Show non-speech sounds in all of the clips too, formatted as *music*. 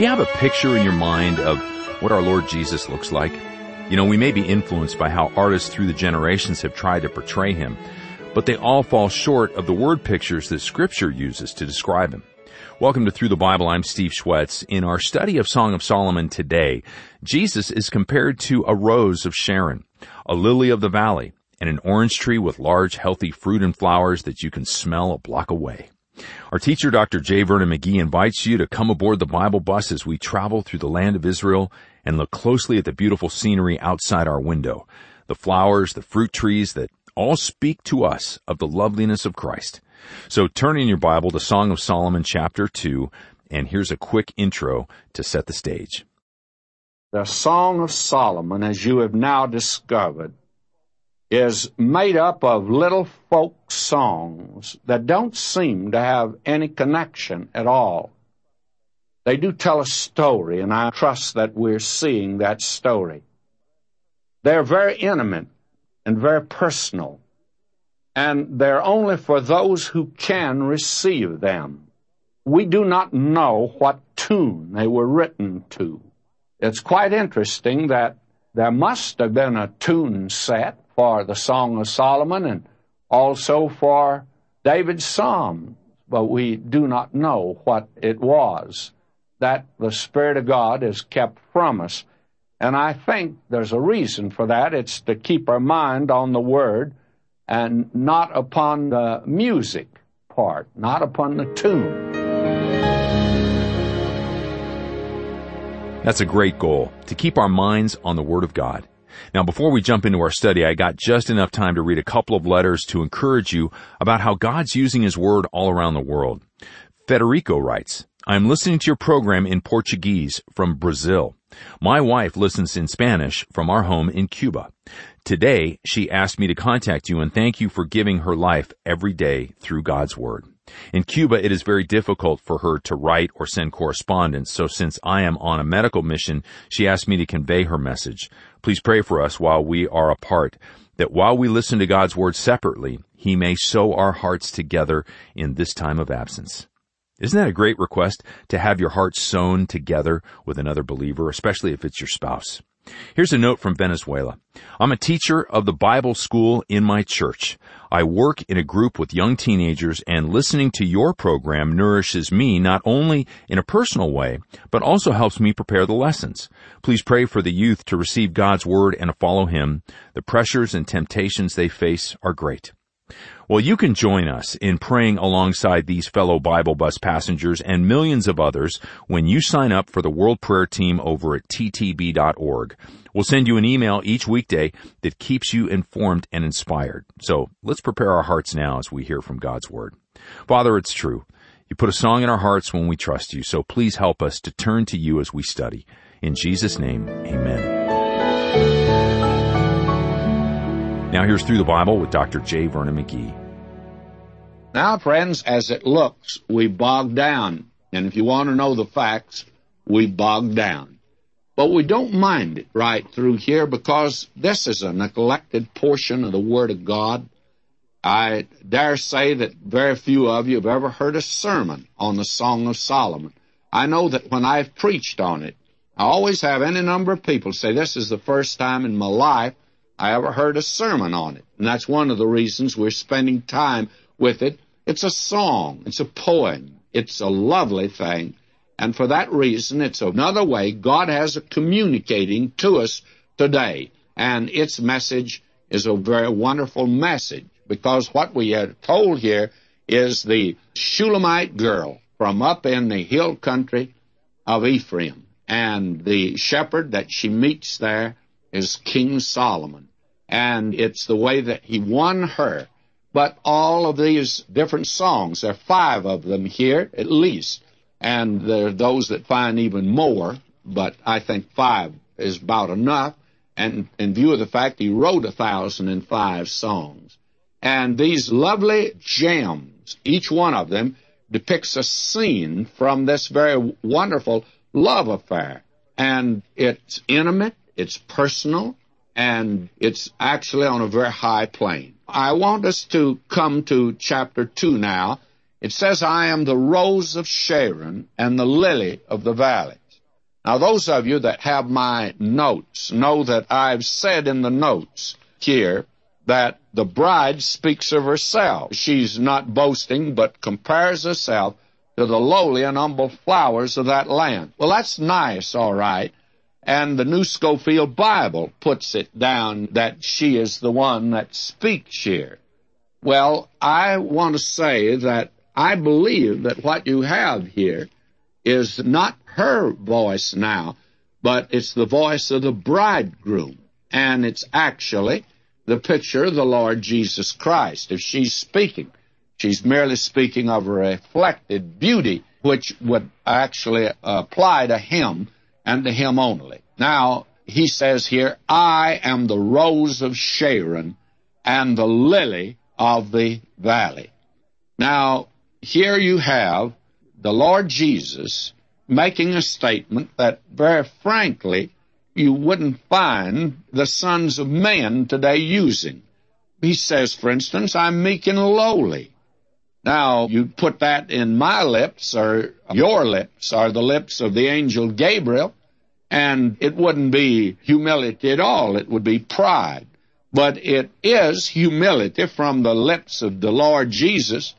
Do you have a picture in your mind of what our Lord Jesus looks like? You know, we may be influenced by how artists through the generations have tried to portray him, but they all fall short of the word pictures that scripture uses to describe him. Welcome to Through the Bible. I'm Steve Schwetz. In our study of Song of Solomon today, Jesus is compared to a rose of Sharon, a lily of the valley, and an orange tree with large healthy fruit and flowers that you can smell a block away. Our teacher, Dr. J. Vernon McGee, invites you to come aboard the Bible bus as we travel through the land of Israel and look closely at the beautiful scenery outside our window, the flowers, the fruit trees that all speak to us of the loveliness of Christ. So turn in your Bible to Song of Solomon chapter 2, and here's a quick intro to set the stage. The Song of Solomon, as you have now discovered, is made up of little folk songs that don't seem to have any connection at all. They do tell a story, and I trust that we're seeing that story. They're very intimate and very personal, and they're only for those who can receive them. We do not know what tune they were written to. It's quite interesting that there must have been a tune set for the Song of Solomon and also for David's Psalm, but we do not know what it was. That the Spirit of God is kept from us. And I think there's a reason for that. It's to keep our mind on the Word and not upon the music part, not upon the tune. That's a great goal, to keep our minds on the Word of God. Now before we jump into our study, I got just enough time to read a couple of letters to encourage you about how God's using His Word all around the world. Federico writes, I'm listening to your program in Portuguese from Brazil. My wife listens in Spanish from our home in Cuba. Today, she asked me to contact you and thank you for giving her life every day through God's Word. In Cuba, it is very difficult for her to write or send correspondence, so since I am on a medical mission, she asked me to convey her message. Please pray for us while we are apart, that while we listen to God's Word separately, He may sow our hearts together in this time of absence. Isn't that a great request to have your heart sewn together with another believer, especially if it's your spouse? Here's a note from Venezuela. I'm a teacher of the Bible school in my church. I work in a group with young teenagers and listening to your program nourishes me not only in a personal way, but also helps me prepare the lessons. Please pray for the youth to receive God's word and to follow Him. The pressures and temptations they face are great. Well, you can join us in praying alongside these fellow Bible bus passengers and millions of others when you sign up for the World Prayer Team over at ttb.org. We'll send you an email each weekday that keeps you informed and inspired. So let's prepare our hearts now as we hear from God's Word. Father, it's true. You put a song in our hearts when we trust you, so please help us to turn to you as we study. In Jesus' name, amen. Now here's Through the Bible with Dr. J. Vernon McGee. Now, friends, as it looks, we bog down. And if you want to know the facts, we bog down. But we don't mind it right through here because this is a neglected portion of the Word of God. I dare say that very few of you have ever heard a sermon on the Song of Solomon. I know that when I've preached on it, I always have any number of people say, This is the first time in my life I ever heard a sermon on it. And that's one of the reasons we're spending time with it. It's a song. It's a poem. It's a lovely thing. And for that reason, it's another way God has of communicating to us today. And its message is a very wonderful message because what we are told here is the Shulamite girl from up in the hill country of Ephraim. And the shepherd that she meets there is King Solomon and it's the way that he won her. But all of these different songs, there are five of them here at least, and there are those that find even more, but I think five is about enough, and in view of the fact he wrote a thousand and five songs. And these lovely gems, each one of them depicts a scene from this very wonderful love affair. And it's intimate, it's personal, and it's actually on a very high plane. I want us to come to chapter 2 now. It says, I am the rose of Sharon and the lily of the valley. Now, those of you that have my notes know that I've said in the notes here that the bride speaks of herself. She's not boasting, but compares herself to the lowly and humble flowers of that land. Well, that's nice, all right. And the New Scofield Bible puts it down that she is the one that speaks here. Well, I want to say that I believe that what you have here is not her voice now, but it's the voice of the bridegroom. And it's actually the picture of the Lord Jesus Christ. If she's speaking, she's merely speaking of a reflected beauty, which would actually apply to him and to him only. Now, he says here, I am the rose of Sharon and the lily of the valley. Now, here you have the Lord Jesus making a statement that very frankly you wouldn't find the sons of men today using. He says, for instance, I'm meek and lowly. Now, you put that in my lips or your lips or the lips of the angel Gabriel, and it wouldn't be humility at all. It would be pride. But it is humility from the lips of the Lord Jesus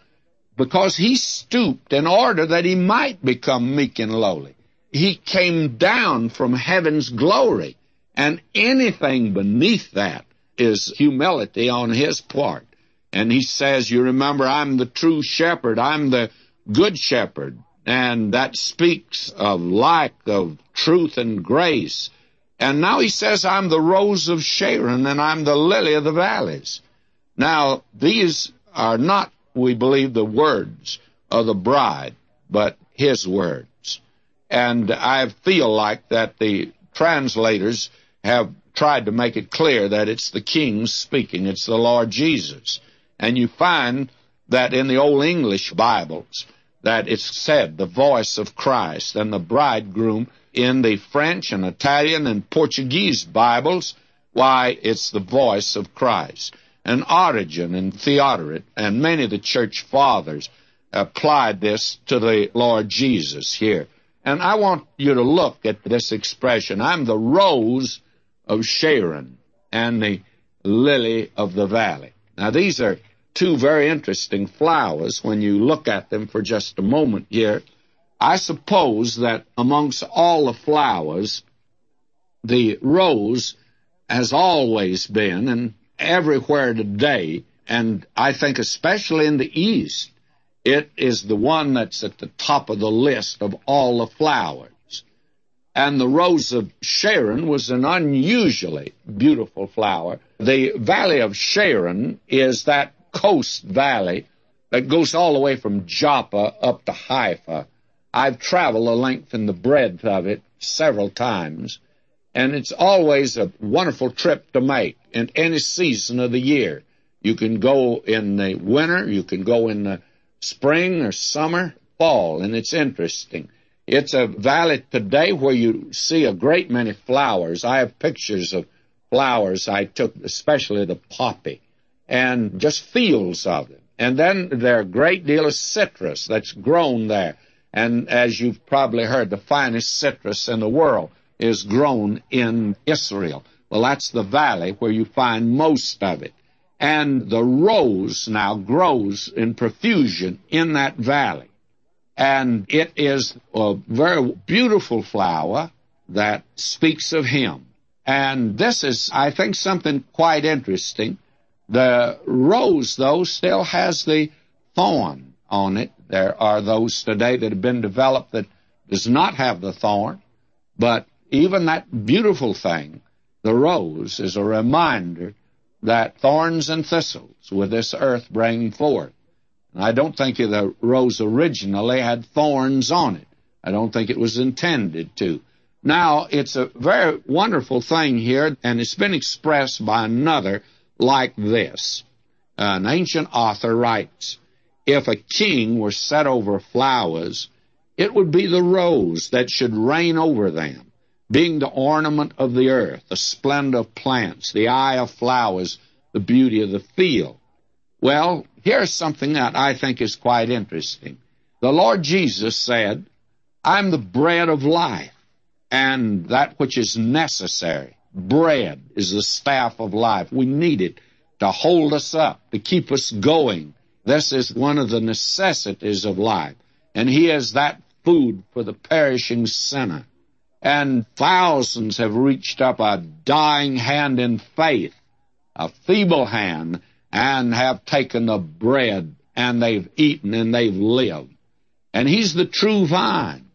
because he stooped in order that he might become meek and lowly. He came down from heaven's glory, and anything beneath that is humility on his part. And he says, You remember, I'm the true shepherd, I'm the good shepherd. And that speaks of lack of truth and grace. And now he says, I'm the rose of Sharon and I'm the lily of the valleys. Now, these are not, we believe, the words of the bride, but his words. And I feel like that the translators have tried to make it clear that it's the King speaking, it's the Lord Jesus. And you find that in the Old English Bibles, that it's said the voice of Christ and the bridegroom in the French and Italian and Portuguese Bibles, why, it's the voice of Christ. And Origen and Theodoret and many of the church fathers applied this to the Lord Jesus here. And I want you to look at this expression. I'm the rose of Sharon and the lily of the valley. Now, these are two very interesting flowers when you look at them for just a moment here. I suppose that amongst all the flowers, the rose has always been, and everywhere today, and I think especially in the East, it is the one that's at the top of the list of all the flowers. And the rose of Sharon was an unusually beautiful flower. The valley of Sharon is that coast valley that goes all the way from Joppa up to Haifa. I've traveled the length and the breadth of it several times, and it's always a wonderful trip to make in any season of the year. You can go in the winter, you can go in the spring or summer, fall, and it's interesting. It's a valley today where you see a great many flowers. I have pictures of flowers I took, especially the poppy, and just fields of them. And then there are a great deal of citrus that's grown there. And as you've probably heard, the finest citrus in the world is grown in Israel. Well, that's the valley where you find most of it. And the rose now grows in profusion in that valley. And it is a very beautiful flower that speaks of him. And this is, I think, something quite interesting. The rose, though, still has the thorn on it. There are those today that have been developed that does not have the thorn. But even that beautiful thing, the rose, is a reminder that thorns and thistles with this earth bring forth. And I don't think the rose originally had thorns on it. I don't think it was intended to. Now, it's a very wonderful thing here, and it's been expressed by another like this. An ancient author writes, If a king were set over flowers, it would be the rose that should reign over them being the ornament of the earth, the splendor of plants, the eye of flowers, the beauty of the field. Well, here's something that I think is quite interesting. The Lord Jesus said, I'm the bread of life. and that which is necessary. Bread is the staff of life. We need it to hold us up, to keep us going. This is one of the necessities of life. And He is that food for the perishing sinner. And thousands have reached up a dying hand in faith, a feeble hand, and have taken the bread and they've eaten and they've lived. And He's the true vine.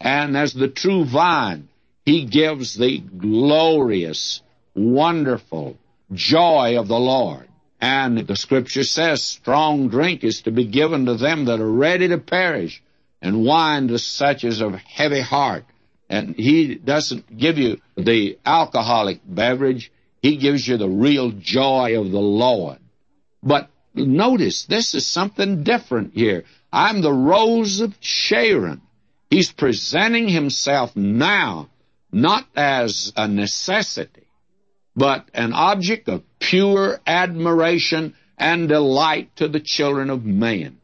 And as the true vine, He gives the glorious, wonderful joy of the Lord. And the scripture says strong drink is to be given to them that are ready to perish, and wine to such as of heavy heart. And he doesn't give you the alcoholic beverage, he gives you the real joy of the Lord. But notice, this is something different here. I'm the rose of Sharon. He's presenting himself now not as a necessity, but an object of pure admiration and delight to the children of men.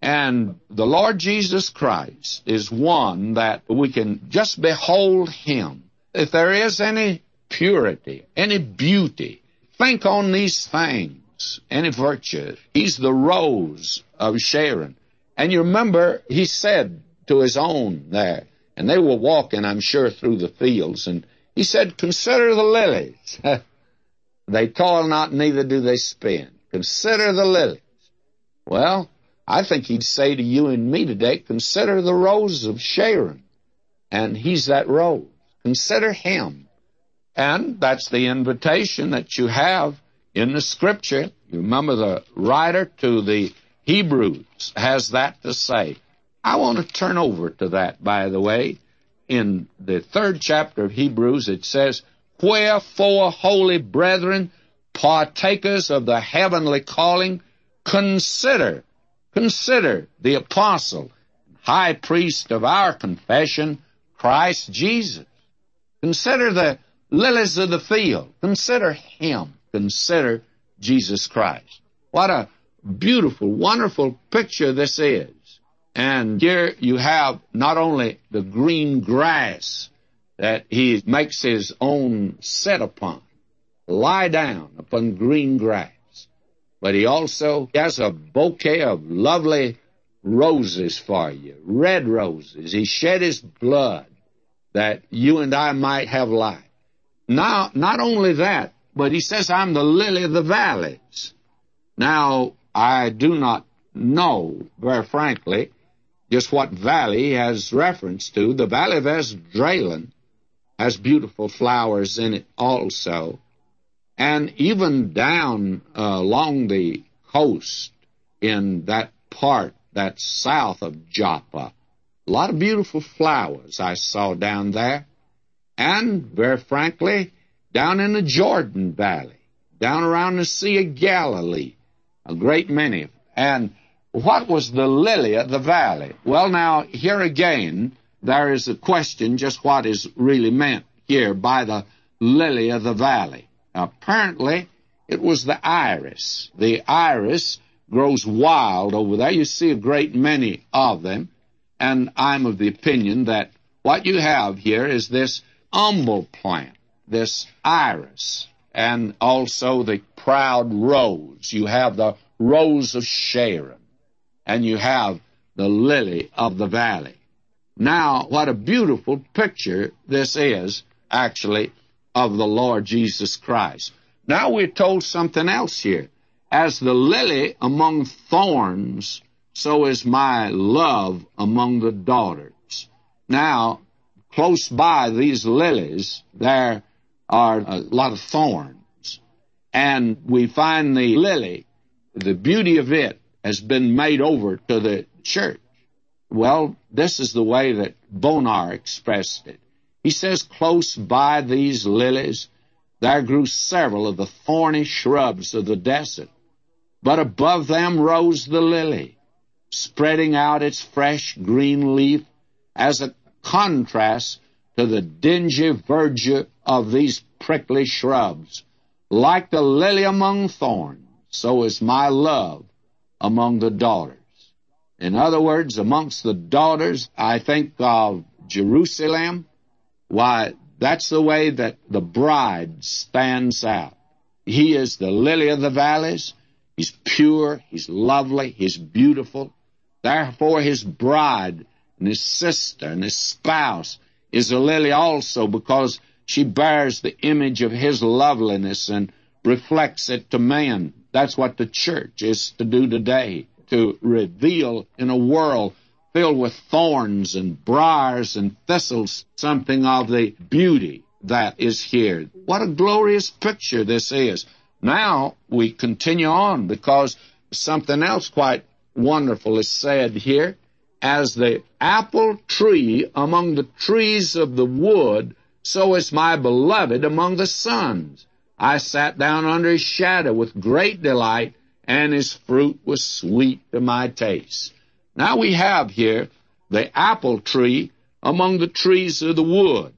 And the Lord Jesus Christ is one that we can just behold Him. If there is any purity, any beauty, think on these things, any virtue. He's the rose of Sharon. And you remember, He said to His own there, and they were walking, I'm sure, through the fields, and He said, Consider the lilies. *laughs* they toil not, neither do they spin. Consider the lilies. Well, I think he'd say to you and me today, consider the rose of Sharon. And he's that rose. Consider him. And that's the invitation that you have in the scripture. You remember the writer to the Hebrews has that to say. I want to turn over to that, by the way. In the third chapter of Hebrews, it says, Wherefore, holy brethren, partakers of the heavenly calling, consider Consider the apostle, high priest of our confession, Christ Jesus. Consider the lilies of the field. Consider him. Consider Jesus Christ. What a beautiful, wonderful picture this is. And here you have not only the green grass that he makes his own set upon, lie down upon green grass but he also has a bouquet of lovely roses for you, red roses. He shed his blood that you and I might have life. Now, not only that, but he says, I'm the lily of the valleys. Now, I do not know, very frankly, just what valley has reference to. The valley of Esdraelon has beautiful flowers in it also. And even down uh, along the coast in that part that's south of Joppa, a lot of beautiful flowers I saw down there. And very frankly, down in the Jordan Valley, down around the Sea of Galilee, a great many. And what was the lily of the valley? Well, now, here again, there is a question just what is really meant here by the lily of the valley. Apparently, it was the iris. The iris grows wild over there. You see a great many of them. And I'm of the opinion that what you have here is this humble plant, this iris, and also the proud rose. You have the rose of Sharon, and you have the lily of the valley. Now, what a beautiful picture this is, actually, of the Lord Jesus Christ. Now we're told something else here. As the lily among thorns, so is my love among the daughters. Now, close by these lilies, there are a lot of thorns. And we find the lily, the beauty of it has been made over to the church. Well, this is the way that Bonar expressed it. He says, Close by these lilies there grew several of the thorny shrubs of the desert, but above them rose the lily, spreading out its fresh green leaf as a contrast to the dingy verdure of these prickly shrubs. Like the lily among thorns, so is my love among the daughters. In other words, amongst the daughters, I think of Jerusalem, Why, that's the way that the bride stands out. He is the lily of the valleys. He's pure, he's lovely, he's beautiful. Therefore, his bride and his sister and his spouse is a lily also because she bears the image of his loveliness and reflects it to man. That's what the church is to do today, to reveal in a world filled with thorns and briars and thistles something of the beauty that is here. What a glorious picture this is. Now we continue on because something else quite wonderful is said here. As the apple tree among the trees of the wood, so is my beloved among the sons. I sat down under his shadow with great delight, and his fruit was sweet to my taste. Now we have here the apple tree among the trees of the wood.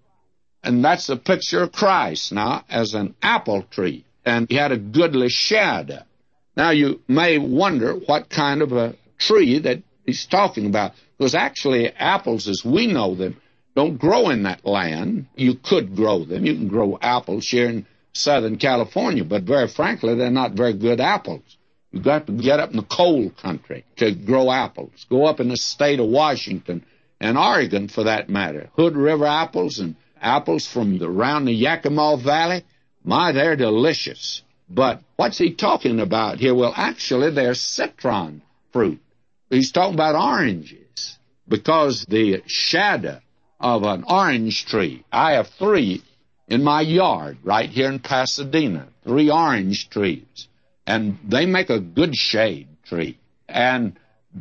And that's a picture of Christ now as an apple tree and he had a goodly shadow. Now you may wonder what kind of a tree that he's talking about, because actually apples as we know them don't grow in that land. You could grow them. You can grow apples here in Southern California, but very frankly, they're not very good apples. You've got to get up in the cold country to grow apples. Go up in the state of Washington and Oregon, for that matter. Hood River apples and apples from around the Yakima Valley my, they're delicious. But what's he talking about here? Well, actually, they're citron fruit. He's talking about oranges because the shadow of an orange tree. I have three in my yard right here in Pasadena, three orange trees, and they make a good shade tree. And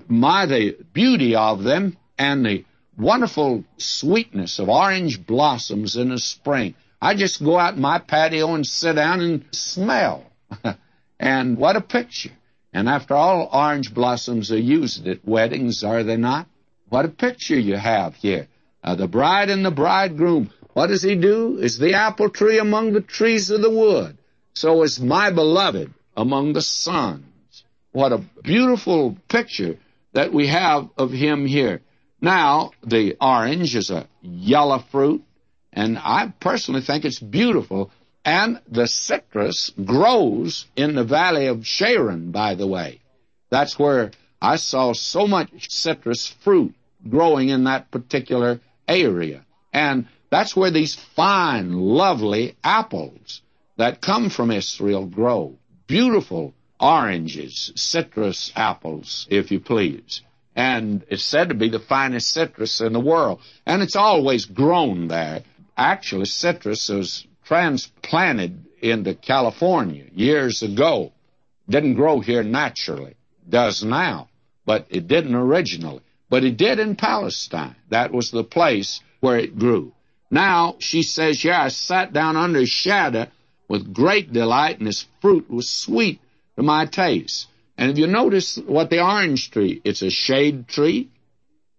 my, the beauty of them and the wonderful sweetness of orange blossoms in the spring. I just go out in my patio and sit down and smell. *laughs* and what a picture. And after all, orange blossoms are used at weddings, are they not? What a picture you have here. Uh, the bride and the bridegroom. What does he do? Is the apple tree among the trees of the wood. So is my beloved among the sons. What a beautiful picture that we have of him here. Now, the orange is a yellow fruit. And I personally think it's beautiful. And the citrus grows in the valley of Sharon, by the way. That's where I saw so much citrus fruit growing in that particular area. And that's where these fine, lovely apples that come from Israel grow. Beautiful oranges, citrus apples, if you please. And it's said to be the finest citrus in the world. And it's always grown there. Actually, citrus was transplanted into California years ago. Didn't grow here naturally. Does now, but it didn't originally. But it did in Palestine. That was the place where it grew. Now, she says, yeah, I sat down under his shadow with great delight, and his fruit was sweet to my taste. And if you notice what the orange tree, it's a shade tree,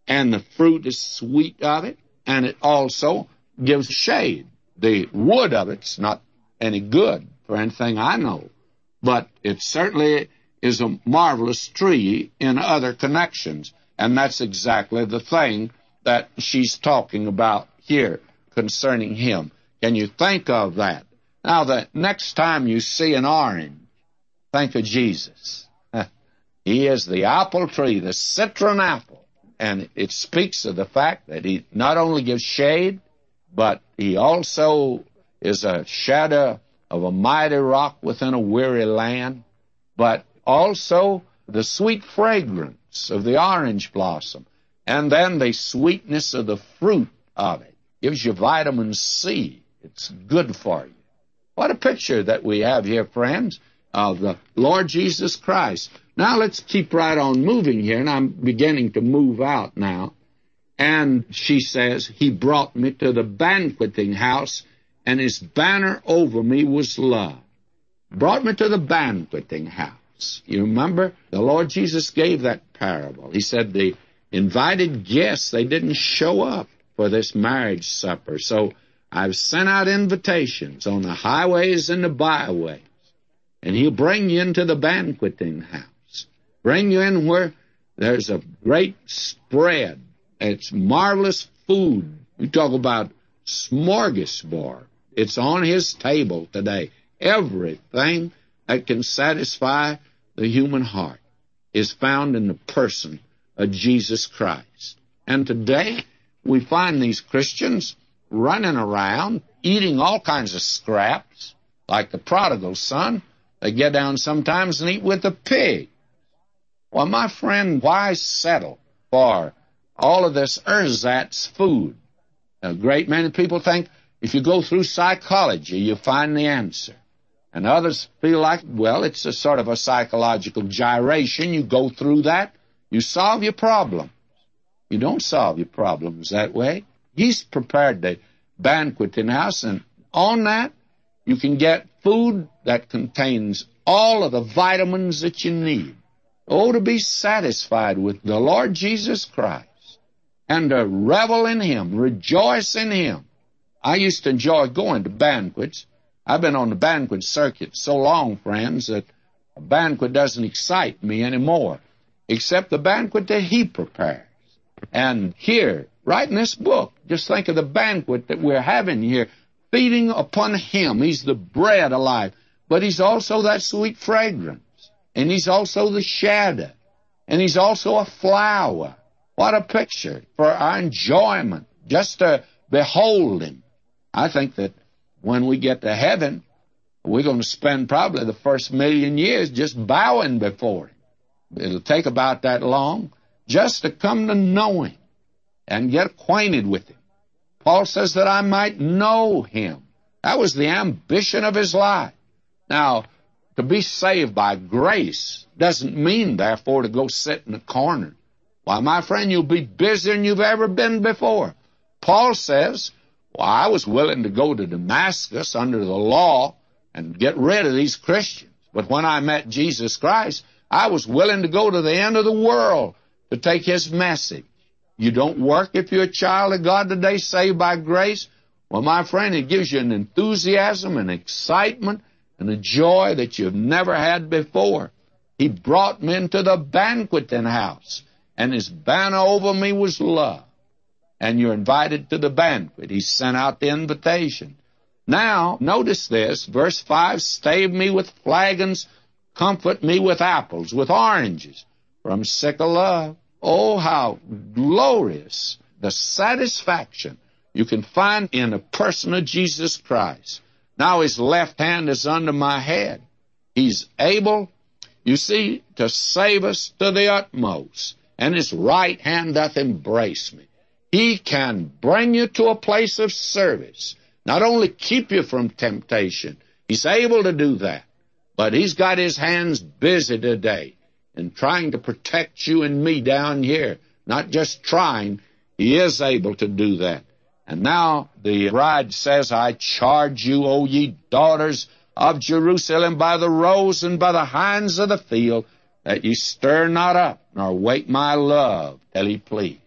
and the fruit is sweet of it, and it also gives shade. The wood of it's not any good for anything I know, but it certainly is a marvelous tree in other connections, and that's exactly the thing that she's talking about here concerning him. Can you think of that? Now, the next time you see an orange, think of Jesus. *laughs* he is the apple tree, the citron apple. And it speaks of the fact that he not only gives shade, but he also is a shadow of a mighty rock within a weary land, but also the sweet fragrance of the orange blossom, and then the sweetness of the fruit of it. Gives you vitamin C. It's good for you. What a picture that we have here, friends, of the Lord Jesus Christ. Now let's keep right on moving here, and I'm beginning to move out now. And she says, He brought me to the banqueting house, and his banner over me was love. Brought me to the banqueting house. You remember? The Lord Jesus gave that parable. He said the invited guests, they didn't show up for this marriage supper. So I've sent out invitations on the highways and the byways. And he'll bring you into the banqueting house. Bring you in where there's a great spread it's marvelous food. You talk about smorgasbord. It's on his table today. Everything that can satisfy the human heart is found in the person of Jesus Christ. And today we find these Christians running around eating all kinds of scraps, like the prodigal son. They get down sometimes and eat with the pig. Well, my friend, why settle for all of this ersatz food? A great many people think if you go through psychology, you find the answer. And others feel like, well, it's a sort of a psychological gyration. You go through that, you solve your problem. You don't solve your problems that way. He's prepared the banqueting house, and on that, you can get food that contains all of the vitamins that you need. Oh, to be satisfied with the Lord Jesus Christ and to revel in Him, rejoice in Him. I used to enjoy going to banquets. I've been on the banquet circuit so long, friends, that a banquet doesn't excite me anymore, except the banquet that He prepares. And here, right in this book, just think of the banquet that we're having here, feeding upon Him. He's the bread alive, but He's also that sweet fragrance, and He's also the shadow, and He's also a flower. What a picture for our enjoyment, just to behold Him. I think that when we get to heaven, we're going to spend probably the first million years just bowing before Him. It'll take about that long just to come to know Him and get acquainted with Him. Paul says that I might know Him. That was the ambition of his life. Now, to be saved by grace doesn't mean, therefore, to go sit in a corner. Why, my friend, you'll be busier than you've ever been before. Paul says, well, I was willing to go to Damascus under the law and get rid of these Christians. But when I met Jesus Christ, I was willing to go to the end of the world to take his message. You don't work if you're a child of God today, saved by grace. Well, my friend, it gives you an enthusiasm, an excitement, and a joy that you've never had before. He brought me into the banqueting house, and his banner over me was love. And you're invited to the banquet. He sent out the invitation. Now, notice this, verse 5, stave me with flagons, comfort me with apples, with oranges, from sick of love. Oh, how glorious the satisfaction you can find in a person of Jesus Christ. Now his left hand is under my head. He's able, you see, to save us to the utmost, and his right hand doth embrace me. He can bring you to a place of service, not only keep you from temptation, he's able to do that, but he's got his hands busy today in trying to protect you and me down here. Not just trying, he is able to do that. And now the bride says, I charge you, O ye daughters of Jerusalem, by the roes and by the hinds of the field, that ye stir not up, nor wake my love till he please.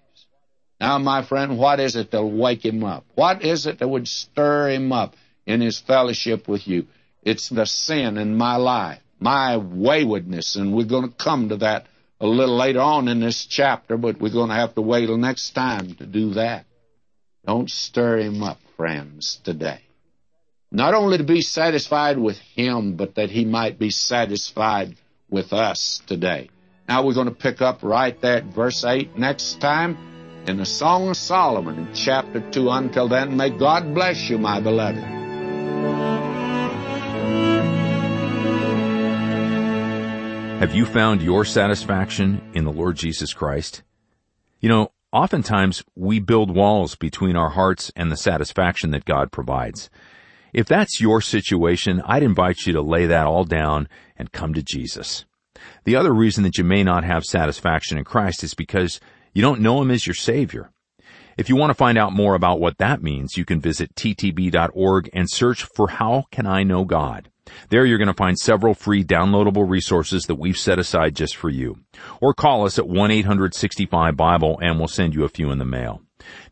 Now, my friend, what is it that'll wake him up? What is it that would stir him up in his fellowship with you? It's the sin in my life my waywardness, and we're going to come to that a little later on in this chapter, but we're going to have to wait till next time to do that. Don't stir him up, friends, today. Not only to be satisfied with him, but that he might be satisfied with us today. Now we're going to pick up right there at verse 8 next time in the Song of Solomon in chapter 2. Until then, may God bless you, my beloved. Have you found your satisfaction in the Lord Jesus Christ? You know, oftentimes we build walls between our hearts and the satisfaction that God provides. If that's your situation, I'd invite you to lay that all down and come to Jesus. The other reason that you may not have satisfaction in Christ is because you don't know Him as your Savior. If you want to find out more about what that means, you can visit ttb.org and search for How Can I Know God? There you're going to find several free downloadable resources that we've set aside just for you. Or call us at 1-865-BIBLE and we'll send you a few in the mail.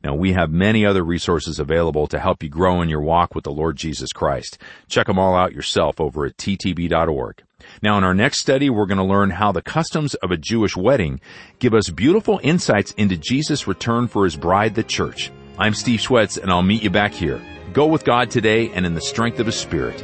Now we have many other resources available to help you grow in your walk with the Lord Jesus Christ. Check them all out yourself over at ttb.org. Now in our next study, we're going to learn how the customs of a Jewish wedding give us beautiful insights into Jesus' return for his bride, the church. I'm Steve Schwetz and I'll meet you back here. Go with God today and in the strength of His Spirit.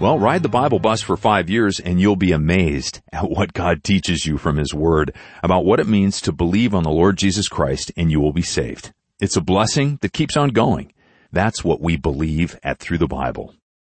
Well, ride the Bible bus for five years and you'll be amazed at what God teaches you from His Word about what it means to believe on the Lord Jesus Christ and you will be saved. It's a blessing that keeps on going. That's what we believe at Through the Bible.